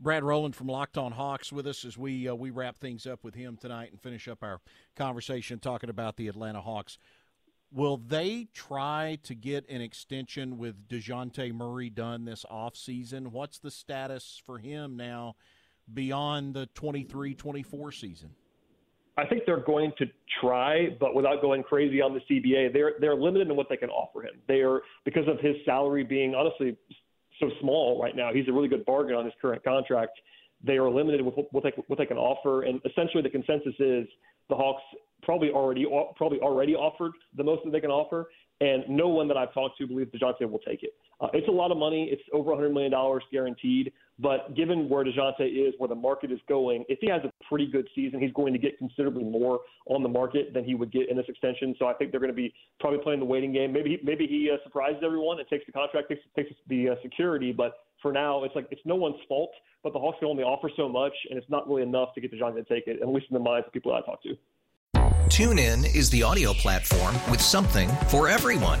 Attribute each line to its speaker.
Speaker 1: Brad Rowland from Locked On Hawks with us as we uh, we wrap things up with him tonight and finish up our conversation talking about the Atlanta Hawks. Will they try to get an extension with DeJounte Murray done this offseason? What's the status for him now beyond the 23 24 season?
Speaker 2: I think they're going to try, but without going crazy on the CBA. They're they're limited in what they can offer him. They are because of his salary being honestly so small right now. He's a really good bargain on his current contract. They are limited with what they what they can offer, and essentially the consensus is the Hawks probably already probably already offered the most that they can offer, and no one that I've talked to believes DeJounte will take it. Uh, it's a lot of money. It's over $100 million guaranteed. But given where DeJounte is, where the market is going, if he has a pretty good season, he's going to get considerably more on the market than he would get in this extension. So I think they're going to be probably playing the waiting game. Maybe he, maybe he uh, surprises everyone and takes the contract, takes, takes the uh, security. But for now, it's like it's no one's fault. But the Hawks can only offer so much, and it's not really enough to get DeJounte to take it, at least in the minds of people I talk to.
Speaker 3: TuneIn is the audio platform with something for everyone.